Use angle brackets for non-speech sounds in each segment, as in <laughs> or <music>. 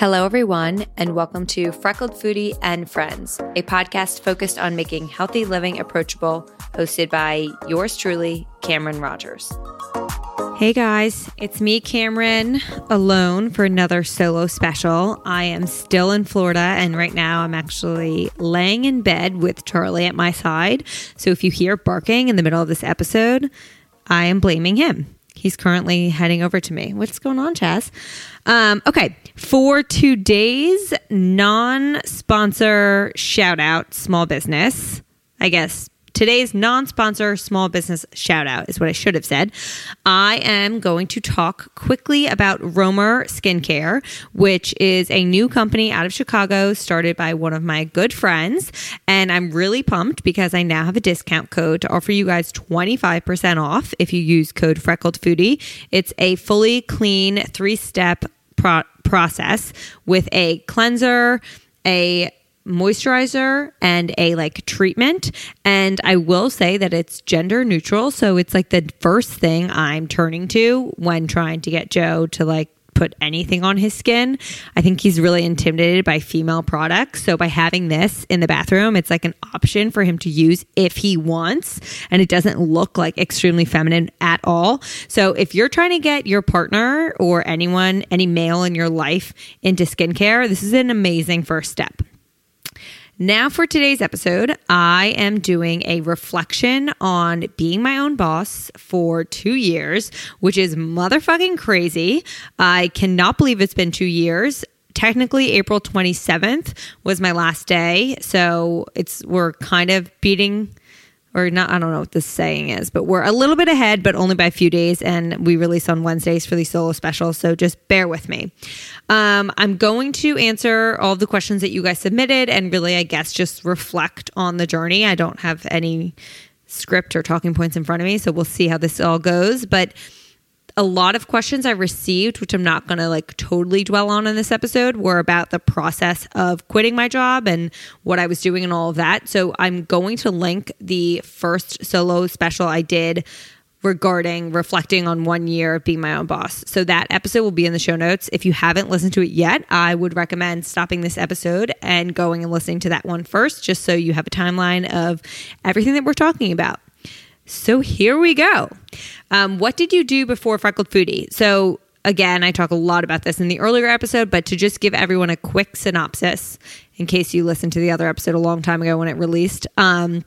Hello, everyone, and welcome to Freckled Foodie and Friends, a podcast focused on making healthy living approachable, hosted by yours truly, Cameron Rogers. Hey guys, it's me, Cameron, alone for another solo special. I am still in Florida, and right now I'm actually laying in bed with Charlie at my side. So if you hear barking in the middle of this episode, I am blaming him. He's currently heading over to me. What's going on, Chaz? Um, okay, for today's non sponsor shout out, small business, I guess today's non sponsor small business shout out is what I should have said. I am going to talk quickly about Romer Skincare, which is a new company out of Chicago started by one of my good friends. And I'm really pumped because I now have a discount code to offer you guys 25% off if you use code Freckled Foodie. It's a fully clean three step pro- process with a cleanser, a moisturizer and a like treatment and I will say that it's gender neutral so it's like the first thing I'm turning to when trying to get Joe to like put anything on his skin. I think he's really intimidated by female products. So by having this in the bathroom, it's like an option for him to use if he wants. And it doesn't look like extremely feminine at all. So if you're trying to get your partner or anyone, any male in your life into skincare, this is an amazing first step. Now, for today's episode, I am doing a reflection on being my own boss for two years, which is motherfucking crazy. I cannot believe it's been two years technically April 27th was my last day. So it's we're kind of beating or not I don't know what the saying is, but we're a little bit ahead, but only by a few days. And we release on Wednesdays for the solo special. So just bear with me. Um, I'm going to answer all the questions that you guys submitted and really, I guess, just reflect on the journey. I don't have any script or talking points in front of me. So we'll see how this all goes. But a lot of questions I received, which I'm not going to like totally dwell on in this episode, were about the process of quitting my job and what I was doing and all of that. So I'm going to link the first solo special I did regarding reflecting on one year of being my own boss. So that episode will be in the show notes. If you haven't listened to it yet, I would recommend stopping this episode and going and listening to that one first, just so you have a timeline of everything that we're talking about. So here we go. Um, what did you do before Freckled Foodie? So again, I talk a lot about this in the earlier episode, but to just give everyone a quick synopsis in case you listened to the other episode a long time ago when it released. Um,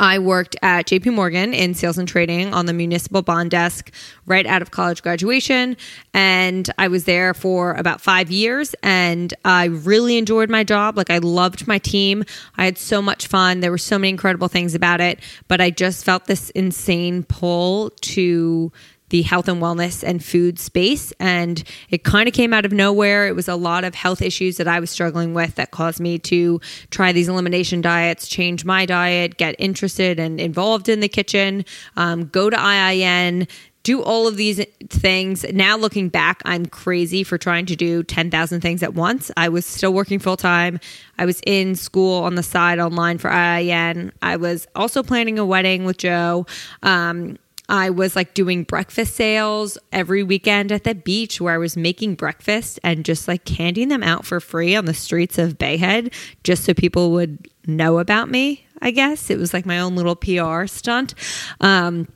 I worked at JP Morgan in sales and trading on the municipal bond desk right out of college graduation. And I was there for about five years and I really enjoyed my job. Like, I loved my team. I had so much fun. There were so many incredible things about it. But I just felt this insane pull to the health and wellness and food space. And it kind of came out of nowhere. It was a lot of health issues that I was struggling with that caused me to try these elimination diets, change my diet, get interested and involved in the kitchen, um, go to IIN, do all of these things. Now looking back, I'm crazy for trying to do 10,000 things at once. I was still working full time. I was in school on the side online for IIN. I was also planning a wedding with Joe. Um, I was like doing breakfast sales every weekend at the beach where I was making breakfast and just like handing them out for free on the streets of Bay Head just so people would know about me, I guess. It was like my own little PR stunt. Um,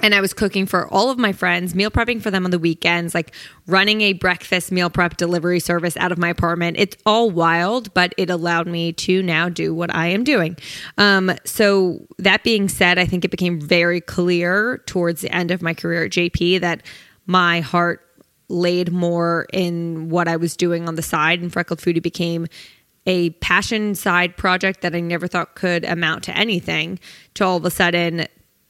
and I was cooking for all of my friends, meal prepping for them on the weekends, like running a breakfast meal prep delivery service out of my apartment. It's all wild, but it allowed me to now do what I am doing. Um, so, that being said, I think it became very clear towards the end of my career at JP that my heart laid more in what I was doing on the side, and Freckled Foodie became a passion side project that I never thought could amount to anything to all of a sudden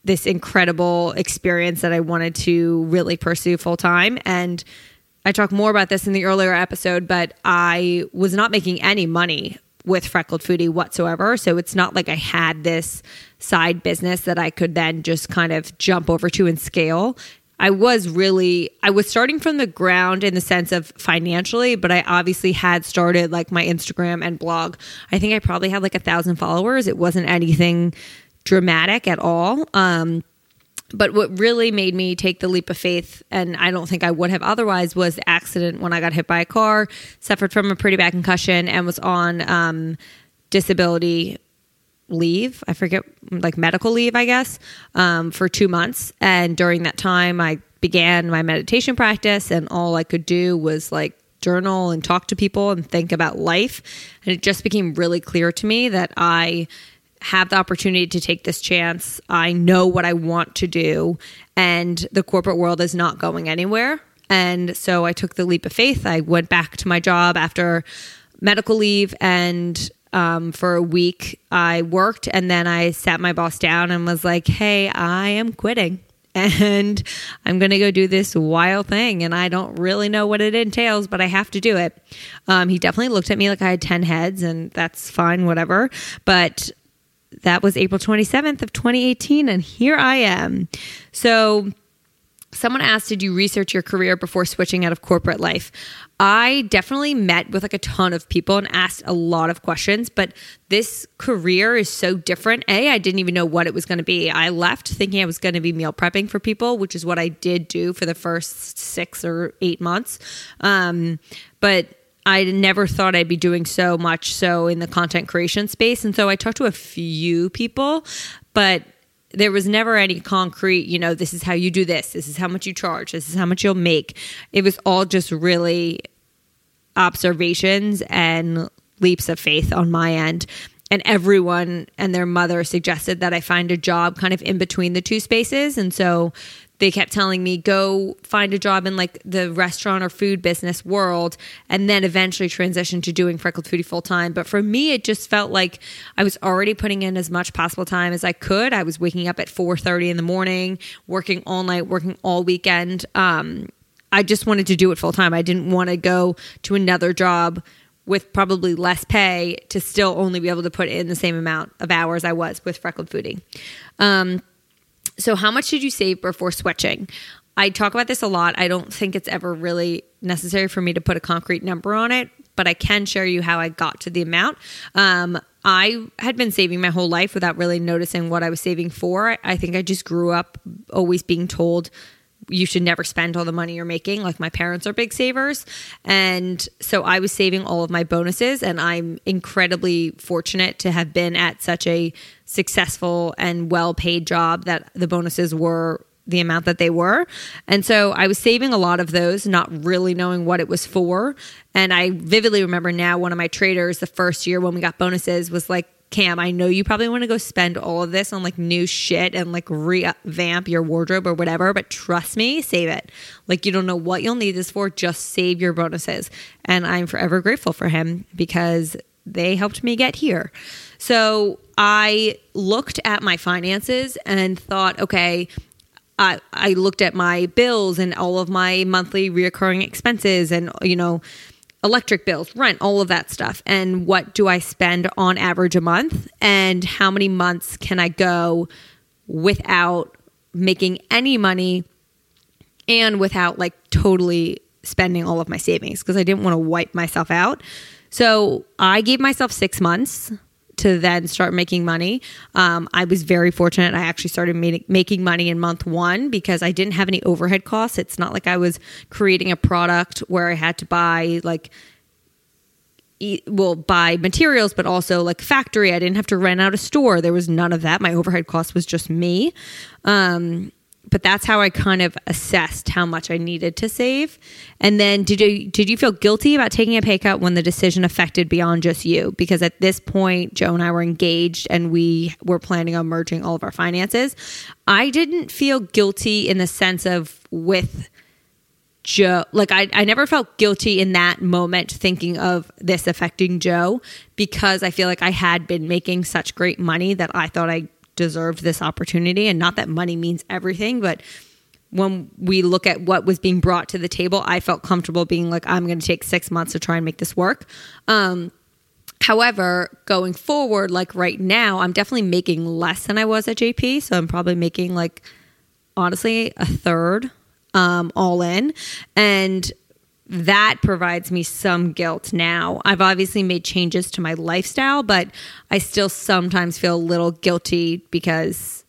this incredible experience that I wanted to really pursue full time. And I talked more about this in the earlier episode, but I was not making any money with Freckled Foodie whatsoever. So it's not like I had this side business that I could then just kind of jump over to and scale. I was really I was starting from the ground in the sense of financially, but I obviously had started like my Instagram and blog. I think I probably had like a thousand followers. It wasn't anything dramatic at all. Um, but what really made me take the leap of faith, and I don't think I would have otherwise, was the accident when I got hit by a car, suffered from a pretty bad concussion, and was on um, disability leave. I forget, like medical leave, I guess, um, for two months. And during that time, I began my meditation practice, and all I could do was like journal and talk to people and think about life. And it just became really clear to me that I have the opportunity to take this chance. I know what I want to do, and the corporate world is not going anywhere. And so I took the leap of faith. I went back to my job after medical leave, and um, for a week I worked, and then I sat my boss down and was like, "Hey, I am quitting." <laughs> And I'm going to go do this wild thing. And I don't really know what it entails, but I have to do it. Um, he definitely looked at me like I had 10 heads, and that's fine, whatever. But that was April 27th of 2018 and here I am. So someone asked did you research your career before switching out of corporate life? I definitely met with like a ton of people and asked a lot of questions, but this career is so different. A, I didn't even know what it was going to be. I left thinking I was going to be meal prepping for people, which is what I did do for the first six or eight months. Um, but I never thought I'd be doing so much so in the content creation space. And so I talked to a few people, but there was never any concrete, you know, this is how you do this, this is how much you charge, this is how much you'll make. It was all just really observations and leaps of faith on my end. And everyone and their mother suggested that I find a job kind of in between the two spaces. And so they kept telling me go find a job in like the restaurant or food business world and then eventually transition to doing freckled foodie full time but for me it just felt like i was already putting in as much possible time as i could. I was waking up at 4.30 in the morning working all night working all weekend. Um, i just wanted to do it full time i didn't want to go to another job with probably less pay to still only be able to put in the same amount of hours i was with freckled foodie. Um, so, how much did you save before switching? I talk about this a lot. I don't think it's ever really necessary for me to put a concrete number on it, but I can share you how I got to the amount. Um, I had been saving my whole life without really noticing what I was saving for. I think I just grew up always being told you should never spend all the money you're making. Like my parents are big savers. And so I was saving all of my bonuses. And I'm incredibly fortunate to have been at such a successful and well paid job that the bonuses were the amount that they were. And so I was saving a lot of those, not really knowing what it was for. And I vividly remember now one of my traders the first year when we got bonuses was like, Cam, I know you probably want to go spend all of this on like new shit and like revamp your wardrobe or whatever, but trust me, save it. Like you don't know what you'll need this for, just save your bonuses. And I'm forever grateful for him because they helped me get here. So I looked at my finances and thought, okay, I, I looked at my bills and all of my monthly reoccurring expenses and, you know, electric bills, rent, all of that stuff. And what do I spend on average a month? And how many months can I go without making any money and without like totally spending all of my savings? Because I didn't want to wipe myself out. So I gave myself six months to then start making money. Um, I was very fortunate. I actually started ma- making money in month one because I didn't have any overhead costs. It's not like I was creating a product where I had to buy like well buy materials but also like factory i didn't have to rent out a store there was none of that my overhead cost was just me um, but that's how I kind of assessed how much I needed to save. And then did you did you feel guilty about taking a pay cut when the decision affected beyond just you? Because at this point, Joe and I were engaged and we were planning on merging all of our finances. I didn't feel guilty in the sense of with Joe. Like I, I never felt guilty in that moment thinking of this affecting Joe because I feel like I had been making such great money that I thought I deserved this opportunity. And not that money means everything, but when we look at what was being brought to the table, I felt comfortable being like, I'm going to take six months to try and make this work. Um, however, going forward, like right now, I'm definitely making less than I was at JP. So I'm probably making like, honestly, a third um, all in. And that provides me some guilt now. I've obviously made changes to my lifestyle, but I still sometimes feel a little guilty because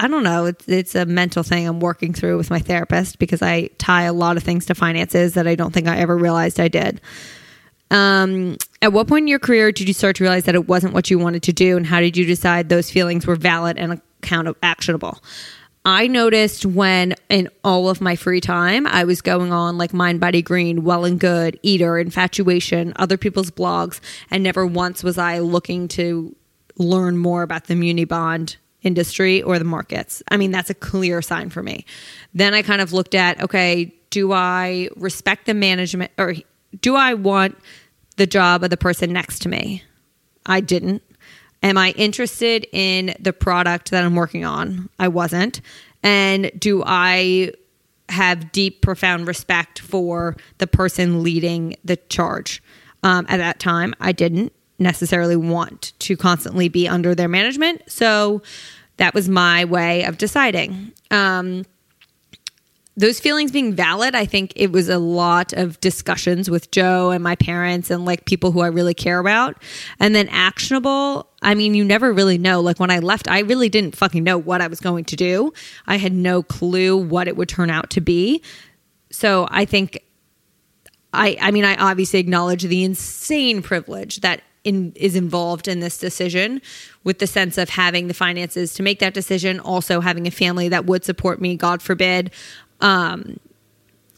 I don't know, it's, it's a mental thing I'm working through with my therapist because I tie a lot of things to finances that I don't think I ever realized I did. Um, at what point in your career did you start to realize that it wasn't what you wanted to do, and how did you decide those feelings were valid and account actionable? I noticed when in all of my free time, I was going on like Mind Body Green, Well and Good, Eater, Infatuation, other people's blogs, and never once was I looking to learn more about the muni bond industry or the markets. I mean, that's a clear sign for me. Then I kind of looked at okay, do I respect the management or do I want the job of the person next to me? I didn't. Am I interested in the product that I'm working on? I wasn't. And do I have deep, profound respect for the person leading the charge? Um, at that time, I didn't necessarily want to constantly be under their management. So that was my way of deciding. Um, those feelings being valid, I think it was a lot of discussions with Joe and my parents and like people who I really care about. And then actionable, I mean, you never really know. Like when I left, I really didn't fucking know what I was going to do. I had no clue what it would turn out to be. So I think I I mean, I obviously acknowledge the insane privilege that in, is involved in this decision with the sense of having the finances to make that decision also having a family that would support me god forbid um,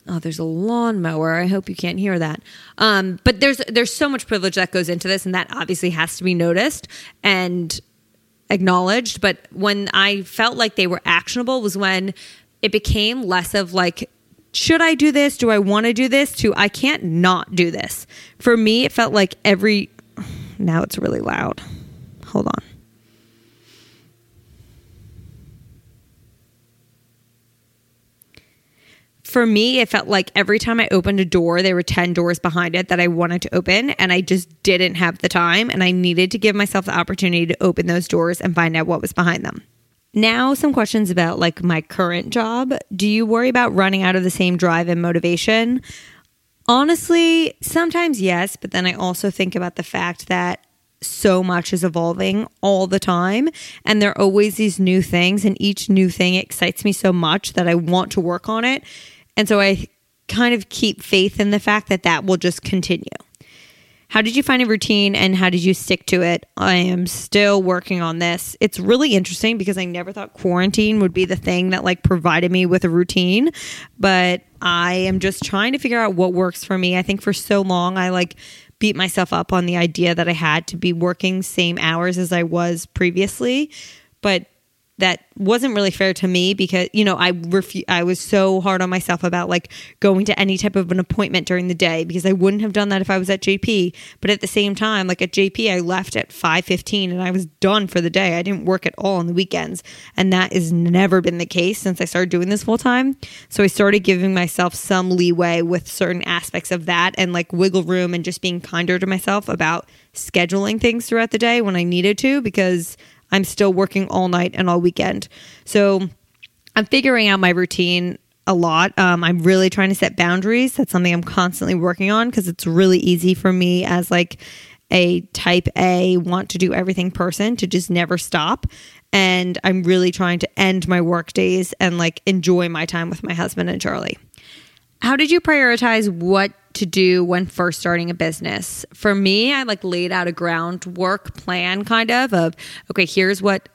oh, there's a lawnmower. I hope you can't hear that. Um, but there's there's so much privilege that goes into this, and that obviously has to be noticed and acknowledged. But when I felt like they were actionable was when it became less of like should I do this? Do I want to do this? To I can't not do this. For me, it felt like every. <sighs> Now it's really loud. Hold on. For me, it felt like every time I opened a door, there were 10 doors behind it that I wanted to open, and I just didn't have the time. And I needed to give myself the opportunity to open those doors and find out what was behind them. Now, some questions about like my current job. Do you worry about running out of the same drive and motivation? Honestly, sometimes yes, but then I also think about the fact that so much is evolving all the time and there are always these new things and each new thing excites me so much that I want to work on it and so I kind of keep faith in the fact that that will just continue. How did you find a routine and how did you stick to it? I am still working on this. It's really interesting because I never thought quarantine would be the thing that like provided me with a routine, but I am just trying to figure out what works for me. I think for so long I like beat myself up on the idea that I had to be working same hours as I was previously, but that wasn't really fair to me because you know I refu- I was so hard on myself about like going to any type of an appointment during the day because I wouldn't have done that if I was at JP but at the same time like at JP I left at 5:15 and I was done for the day. I didn't work at all on the weekends. And that has never been the case since I started doing this full time. So I started giving myself some leeway with certain aspects of that and like wiggle room and just being kinder to myself about scheduling things throughout the day when I needed to because I'm still working all night and all weekend. So I'm figuring out my routine a lot. Um, I'm really trying to set boundaries. That's something I'm constantly working on because it's really easy for me as like a type A, want to do everything person to just never stop. And I'm really trying to end my work days and like enjoy my time with my husband and Charlie. How did you prioritize what to do when first starting a business. For me, I like laid out a groundwork plan kind of of okay, here's what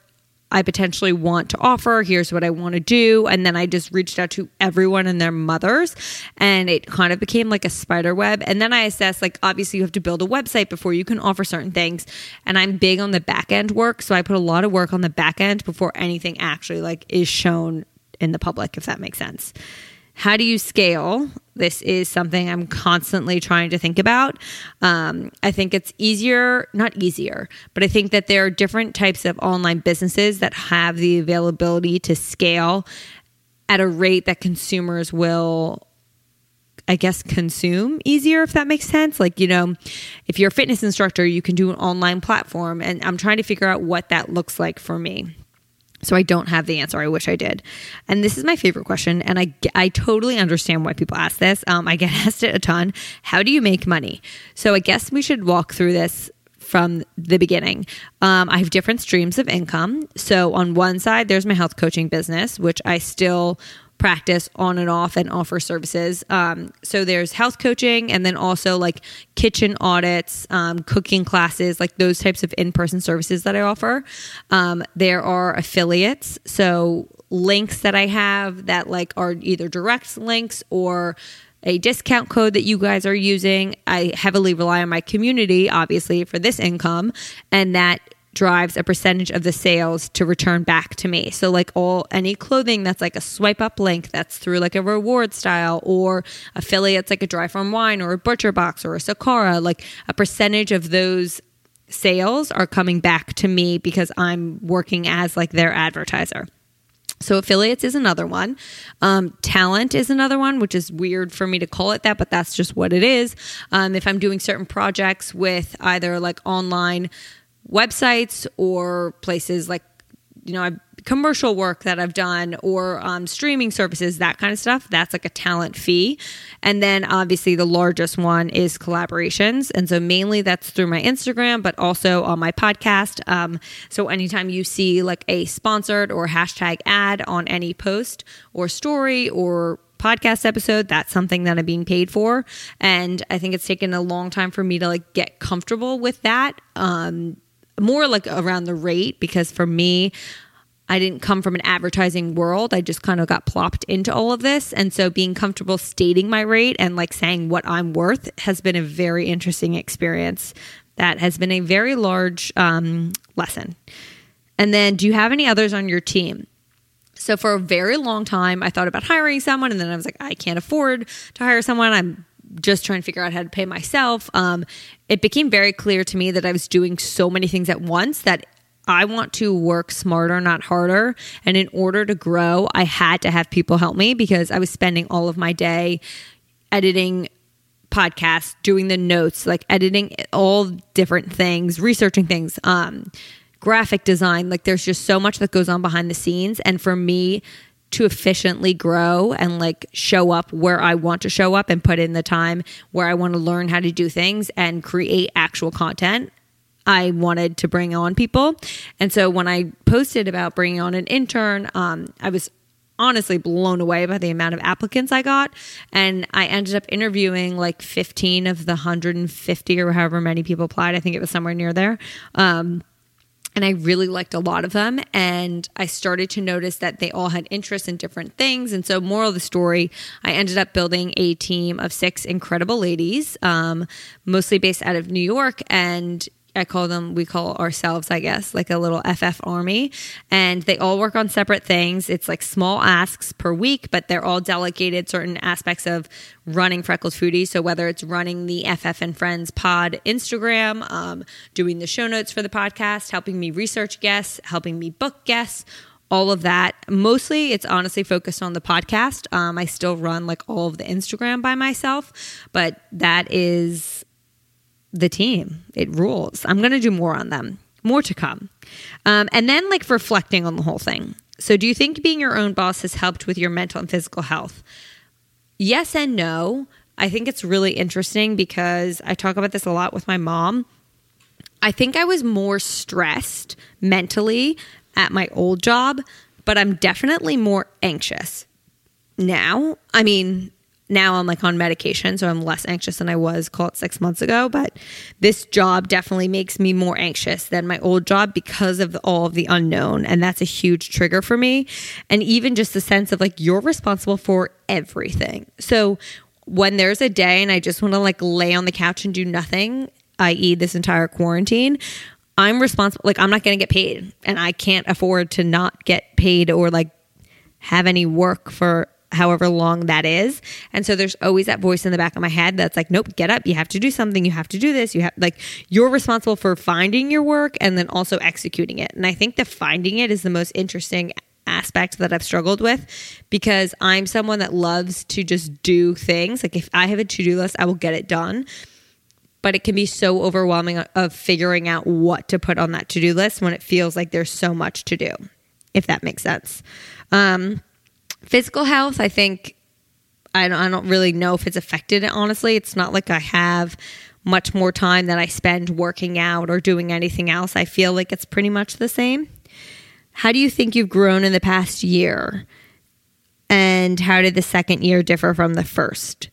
I potentially want to offer. Here's what I want to do. And then I just reached out to everyone and their mothers and it kind of became like a spider web. And then I assessed like obviously you have to build a website before you can offer certain things. And I'm big on the back end work. So I put a lot of work on the back end before anything actually like is shown in the public, if that makes sense. How do you scale? This is something I'm constantly trying to think about. Um, I think it's easier, not easier, but I think that there are different types of online businesses that have the availability to scale at a rate that consumers will I guess, consume easier, if that makes sense. Like, you know, if you're a fitness instructor, you can do an online platform. And I'm trying to figure out what that looks like for me. So I don't have the answer. I wish I did. And this is my favorite question. And I, I totally understand why people ask this. Um, I get <laughs> asked it a ton. How do you make money? So I guess we should walk through this from the beginning. Um, I have different streams of income. So on one side, there's my health coaching business, which I still practice on and off and offer services. Um, so there's health coaching and then also like kitchen audits, um, cooking classes, like those types of in person services that I offer. Um, there are affiliates. So links that I have that like are either direct links or a discount code that you guys are using. I heavily rely on my community, obviously, for this income, and that drives a percentage of the sales to return back to me. So like all any clothing that's like a swipe up link that's through like a rewardStyle or affiliates like a dry farm wine or a ButcherBox or a Sakara, like a percentage of those sales are coming back to me because I'm working as like their advertiser. So affiliates is another one. Um, talent is another one, which is weird for me to call it that, but that's just what it is. Um, if I'm doing certain projects with either like online websites or places like you know commercial work that I've done or um, streaming services, that kind of stuff. That's like a talent fee. And then obviously the largest one is collaborations. And so mainly that's through my Instagram, but also on my podcast. Um, so anytime you see like a sponsored or hashtag ad on any post or story or podcast episode, that's something that I'm being paid for. And I think it's taken a long time for me to like get comfortable with that. Um, more like around the rate because for me, I didn't come from an advertising world. I just kind of got plopped into all of this. And so being comfortable stating my rate and like saying what I'm worth has been a very interesting experience. That has been a very large um, lesson. And then, do you have any others on your team? So, for a very long time, I thought about hiring someone, and then I was like, I can't afford to hire someone. I'm just trying to figure out how to pay myself, um, it became very clear to me that I was doing so many things at once that I want to work smarter, not harder. And in order to grow, I had to have people help me because I was spending all of my day editing podcasts, doing the notes, like editing all different things, researching things, um, graphic design. Like there's just so much that goes on behind the scenes. And for me, to efficiently grow and like show up where I want to show up and put in the time where I want to learn how to do things and create actual content. I wanted to bring on people. And so when I posted about bringing on an intern, um, I was honestly blown away by the amount of applicants I got. And I ended up interviewing like 15 of the 150 or however many people applied. I think it was somewhere near there. Um, and I really liked a lot of them. And I started to notice that they all had interests in different things. And so, moral of the story, I ended up building a team of six incredible ladies, um, mostly based out of New York. And I call them, we call ourselves, I guess, like a little FF army. And they all work on separate things. It's like small asks per week, but they're all delegated certain aspects of running Freckled Foodie. So whether it's running the FF and Friends pod Instagram, um, doing the show notes for the podcast, helping me research guests, helping me book guests, all of that. Mostly it's honestly focused on the podcast. Um, I still run like all of the Instagram by myself, but that is the team. It rules. I'm going to do more on them. More to come. Um, and then, like, reflecting on the whole thing. So, do you think being your own boss has helped with your mental and physical health? Yes and no. I think it's really interesting because I talk about this a lot with my mom. I think I was more stressed mentally at my old job, but I'm definitely more anxious now. I mean, now I'm like on medication, so I'm less anxious than I was, call six months ago. But this job definitely makes me more anxious than my old job because of all of the unknown. And that's a huge trigger for me. And even just the sense of like, you're responsible for everything. So when there's a day and I just want to like lay on the couch and do nothing, i.e., this entire quarantine, I'm responsible. Like, I'm not going to get paid and I can't afford to not get paid or like have any work for however long that is. And so there's always that voice in the back of my head that's like, nope, get up. You have to do something. You have to do this. You have like, you're responsible for finding your work and then also executing it. And I think the finding it is the most interesting aspect that I've struggled with because I'm someone that loves to just do things. Like if I have a to-do list, I will get it done. But it can be so overwhelming of figuring out what to put on that to-do list when it feels like there's so much to do, if that makes sense. Um, Physical health, I think, I don't, I don't really know if it's affected it, honestly. It's not like I have much more time that I spend working out or doing anything else. I feel like it's pretty much the same. How do you think you've grown in the past year? And how did the second year differ from the first?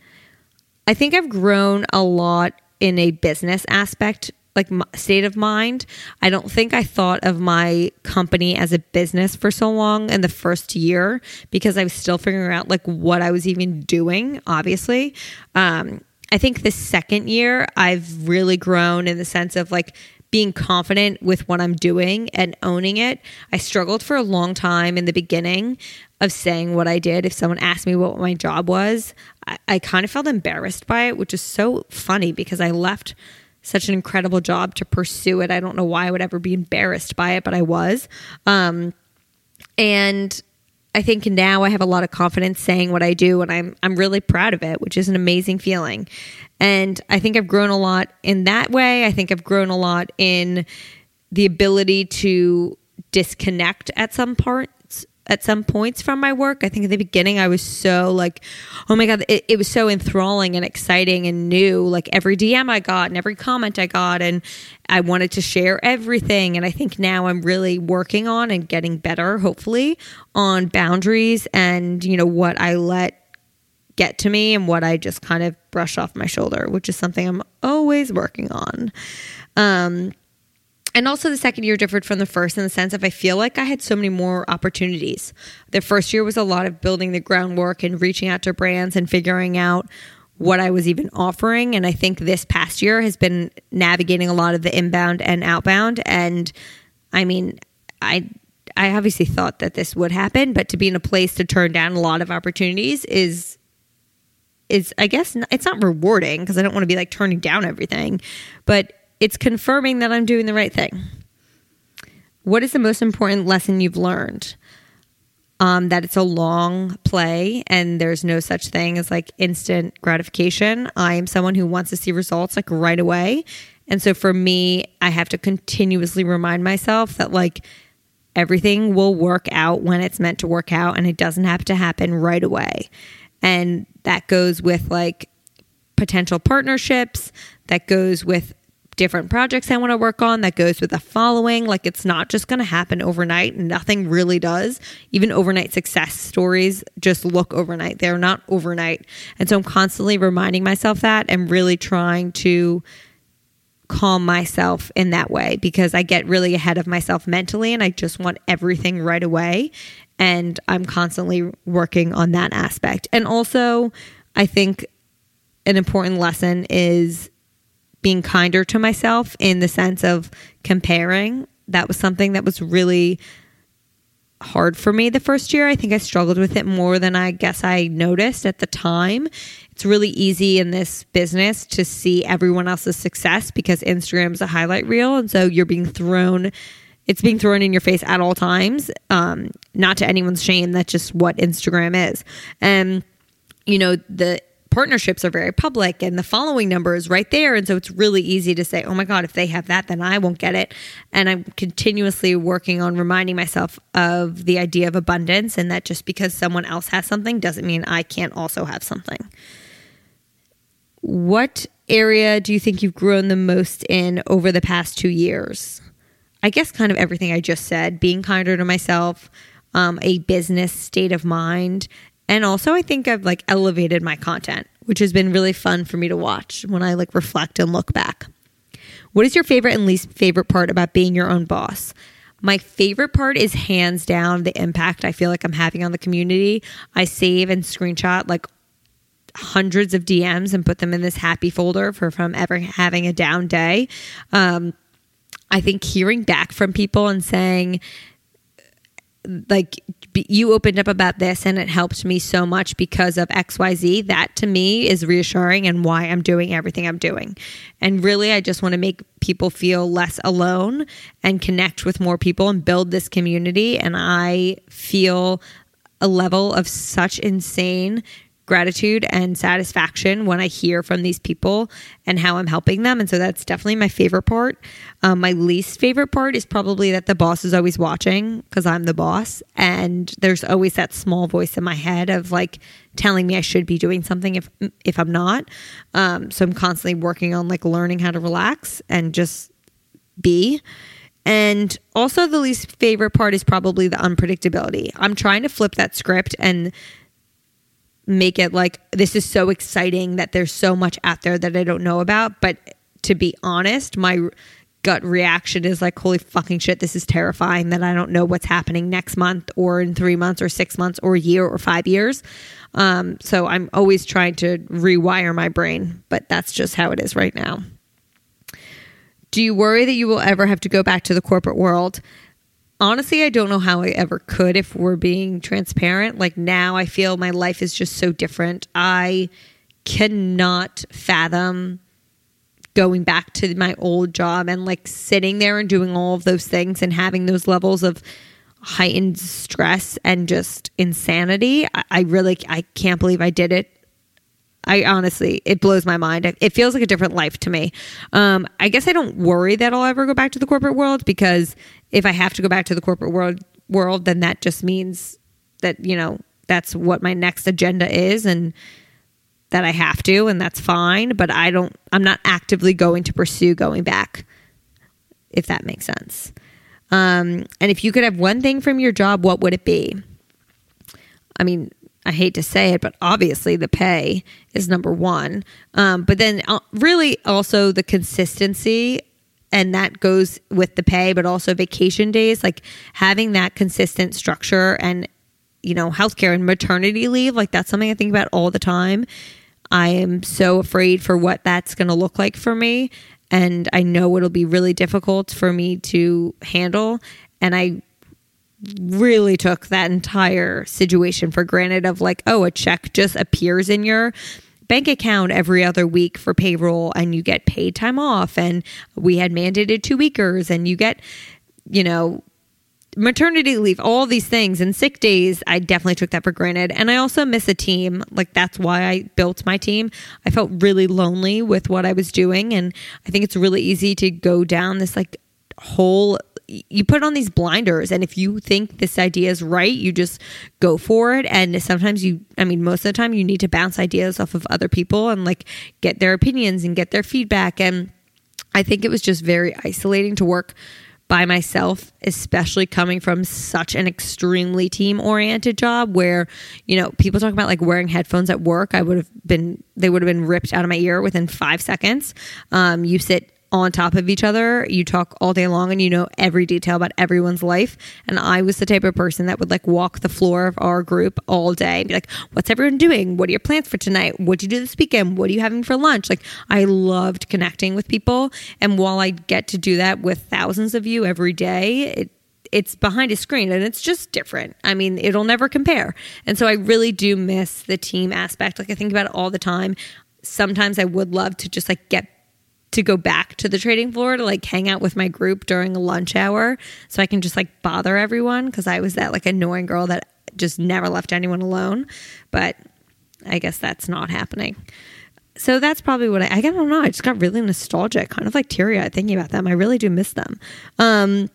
I think I've grown a lot in a business aspect like state of mind. I don't think I thought of my company as a business for so long in the first year because I was still figuring out like what I was even doing, obviously. Um, I think the second year I've really grown in the sense of like being confident with what I'm doing and owning it. I struggled for a long time in the beginning of saying what I did. If someone asked me what my job was, I, I kind of felt embarrassed by it, which is so funny because I left such an incredible job to pursue it. I don't know why I would ever be embarrassed by it, but I was. Um, and I think now I have a lot of confidence saying what I do, and I'm I'm really proud of it, which is an amazing feeling. And I think I've grown a lot in that way. I think I've grown a lot in the ability to disconnect at some part at some points from my work. I think at the beginning I was so like, oh my God, it, it, was so enthralling and exciting and new. Like every DM I got and every comment I got, and I wanted to share everything. And I think now I'm really working on and getting better, hopefully, on boundaries and, you know, what I let get to me and what I just kind of brush off my shoulder, which is something I'm always working on. Um, and also the second year differed from the first in the sense of I feel like I had so many more opportunities. The first year was a lot of building the groundwork and reaching out to brands and figuring out what I was even offering. And I think this past year has been navigating a lot of the inbound and outbound. And I mean, I I obviously thought that this would happen, but to be in a place to turn down a lot of opportunities is is I guess it's not rewarding because I don't want to be like turning down everything, but it's confirming that I'm doing the right thing. What is the most important lesson you've learned? Um, that it's a long play and there's no such thing as like instant gratification. I am someone who wants to see results like right away. And so for me, I have to continuously remind myself that like everything will work out when it's meant to work out and it doesn't have to happen right away. And that goes with like potential partnerships, that goes with different projects I want to work on that goes with the following. Like it's not just going to happen overnight. Nothing really does. Even overnight success stories just look overnight. They're not overnight. And so I'm constantly reminding myself that and really trying to calm myself in that way because I get really ahead of myself mentally and I just want everything right away. And I'm constantly working on that aspect. And also, I think an important lesson is being kinder to myself in the sense of comparing. That was something that was really hard for me the first year. I think I struggled with it more than I guess I noticed at the time. It's really easy in this business to see everyone else's success because Instagram's a highlight reel. And so you're being thrown, it's being thrown in your face at all times. Um, not to anyone's shame, that's just what Instagram is. And, you know, the partnerships are very public and the following number is right there. And so it's really easy to say, oh my God, if they have that, then I won't get it. And I'm continuously working on reminding myself of the idea of abundance and that just because someone else has something doesn't mean I can't also have something. What area do you think you've grown the most in over the past two years? I guess kind of everything I just said being kinder to myself, um, a business state of mind, And also, I think I've like elevated my content, which has been really fun for me to watch when I like reflect and look back. What is your favorite and least favorite part about being your own boss? My favorite part is hands down the impact I feel like I'm having on the community. I save and screenshot like hundreds of DMs and put them in this happy folder for from ever having a down day. Um, I think hearing back from people and saying, like you opened up about this and it helped me so much because of xyz that to me is reassuring and why i'm doing everything i'm doing. And really i just want to make people feel less alone and connect with more people and build this community. And i feel a level of such insane gratitude and satisfaction when I hear from these people and how I'm helping them. And so that's definitely my favorite part. Um, my least favorite part is probably that the boss is always watching because I'm the boss. And there's always that small voice in my head of like telling me I should be doing something if, if I'm not. Um, so I'm constantly working on like learning how to relax and just be. And also, the least favorite part is probably the unpredictability. I'm trying to flip that script and make it like this is so exciting that there's so much out there that I don't know about. But to be honest, my gut reaction is like, holy fucking shit, this is terrifying that I don't know what's happening next month or in three months or six months or a year or five years. Um, so I'm always trying to rewire my brain, but that's just how it is right now. Do you worry that you will ever have to go back to the corporate world? Honestly, I don't know how I ever could if we're being transparent. Like now, I feel my life is just so different. I cannot fathom going back to my old job and like sitting there and doing all of those things and having those levels of heightened stress and just insanity. I, I really, I can't believe I did it. I honestly, it blows my mind. It feels like a different life to me. Um, I guess I don't worry that I'll ever go back to the corporate world because if I have to go back to the corporate world world, then that just means that, you know, that's what my next agenda is and that I have to and that's fine, but I don't I'm not actively going to pursue going back if that makes sense. Um, and if you could have one thing from your job, what would it be? I mean, I hate to say it, but obviously the pay is number one. Um, but then, uh, really, also the consistency and that goes with the pay, but also vacation days, like having that consistent structure and, you know, healthcare and maternity leave. Like that's something I think about all the time. I am so afraid for what that's going to look like for me. And I know it'll be really difficult for me to handle. And I really took that entire situation for granted of like, oh, a check just appears in your bank account every other week for payroll and you get paid time off. And we had mandated two weekers and you get you know maternity leave all these things and sick days i definitely took that for granted. And i also miss a team. Like that's why i built my team. I felt really lonely with what i was doing. And i think it's really easy to go down this like whole you put on these blinders and if you think this idea is right you just go for it. And sometimes you i mean most of the time you need to bounce ideas off of other people and like get their opinions and get their feedback. And i think it was just very isolating to work by myself especially coming from such an extremely team oriented job where you know people talk about like wearing headphones at work. I would have been they would have been ripped out of my ear within five seconds. Um, you sit on top of each other. You talk all day long and you know every detail about everyone's life. And I was the type of person that would like walk the floor of our group all day and be like, what's everyone doing? What are your plans for tonight? What did you do this weekend? What are you having for lunch? Like, I loved connecting with people. And while I get to do that with thousands of you every day, it, it's behind a screen and it's just different. I mean, it'll never compare. And so I really do miss the team aspect. Like I think about it all the time. Sometimes I would love to just like get to go back to the trading floor to like hang out with my group during lunch hour so I can just like bother everyone because I was that like annoying girl that just never left anyone alone. But I guess that's not happening. So that's probably what I, I don't know. I just got really nostalgic, kind of like teary eyed thinking about them. I really do miss them. Um,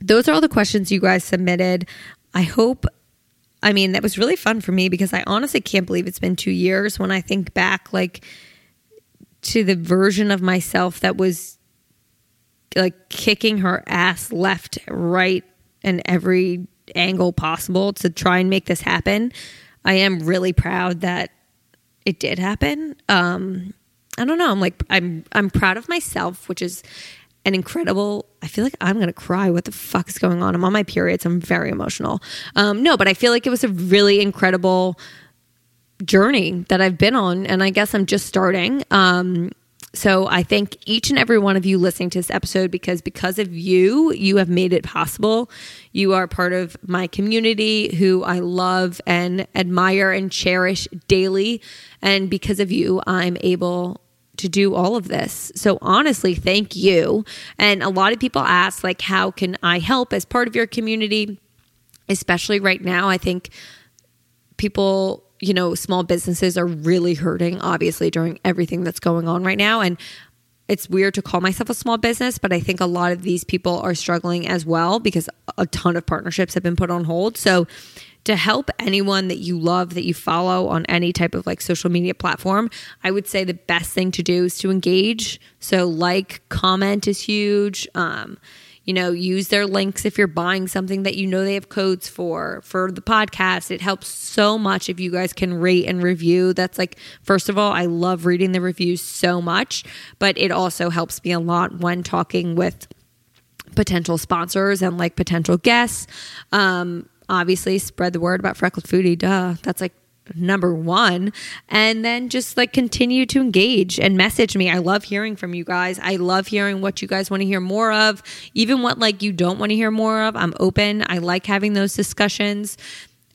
those are all the questions you guys submitted. I hope I mean, that was really fun for me because I honestly can't believe it's been two years when I think back, like, to the version of myself that was like kicking her ass left, right, and every angle possible to try and make this happen. I am really proud that it did happen. Um, I don't know. I'm like I'm I'm proud of myself, which is an incredible. I feel like I'm gonna cry. What the fuck is going on? I'm on my periods. I'm very emotional. Um, no, but I feel like it was a really incredible journey that I've been on, and I guess I'm just starting. Um, so I thank each and every one of you listening to this episode because because of you, you have made it possible. You are part of my community who I love and admire and cherish daily. And because of you, I'm able to do all of this. So honestly, thank you. And a lot of people ask like how can I help as part of your community? Especially right now, I think people you know, small businesses are really hurting, obviously, during everything that's going on right now. And it's weird to call myself a small business, but I think a lot of these people are struggling as well because a ton of partnerships have been put on hold. So, to help anyone that you love, that you follow on any type of like social media platform, I would say the best thing to do is to engage. So, like, comment is huge. Um, you know, use their links if you're buying something that you know they have codes for for the podcast. It helps so much if you guys can rate and review. That's like first of all, I love reading the reviews so much, but it also helps me a lot when talking with potential sponsors and like potential guests. Um, obviously spread the word about freckled foodie duh that's like number one and then just like continue to engage and message me. I love hearing from you guys. I love hearing what you guys want to hear more of. Even what like you don't want to hear more of i'm open. I like having those discussions.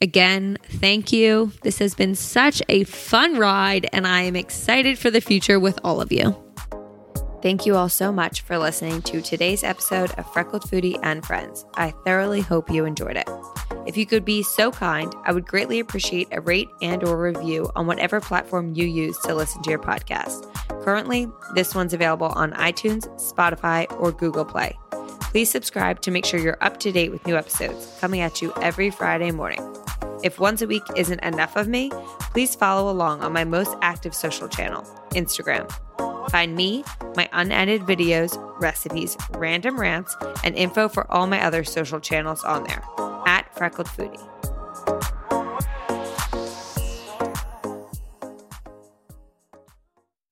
Again thank you. This has been such a fun ride and i am excited for the future with all of you Thank you all so much for listening to today's episode of Freckled Foodie and Friends. I thoroughly hope you enjoyed it. If you could be so kind, I would greatly appreciate a rate and or review on whatever platform you use to listen to your podcast. Currently, this one's available on iTunes, Spotify, or Google Play. Please subscribe to make sure you're up to date with new episodes coming at you every Friday morning. If once a week isn't enough of me, please follow along on my most active social channel, Instagram. Find me, my unedited videos, recipes, random rants, and info for all my other social channels on there at Freckled Foodie.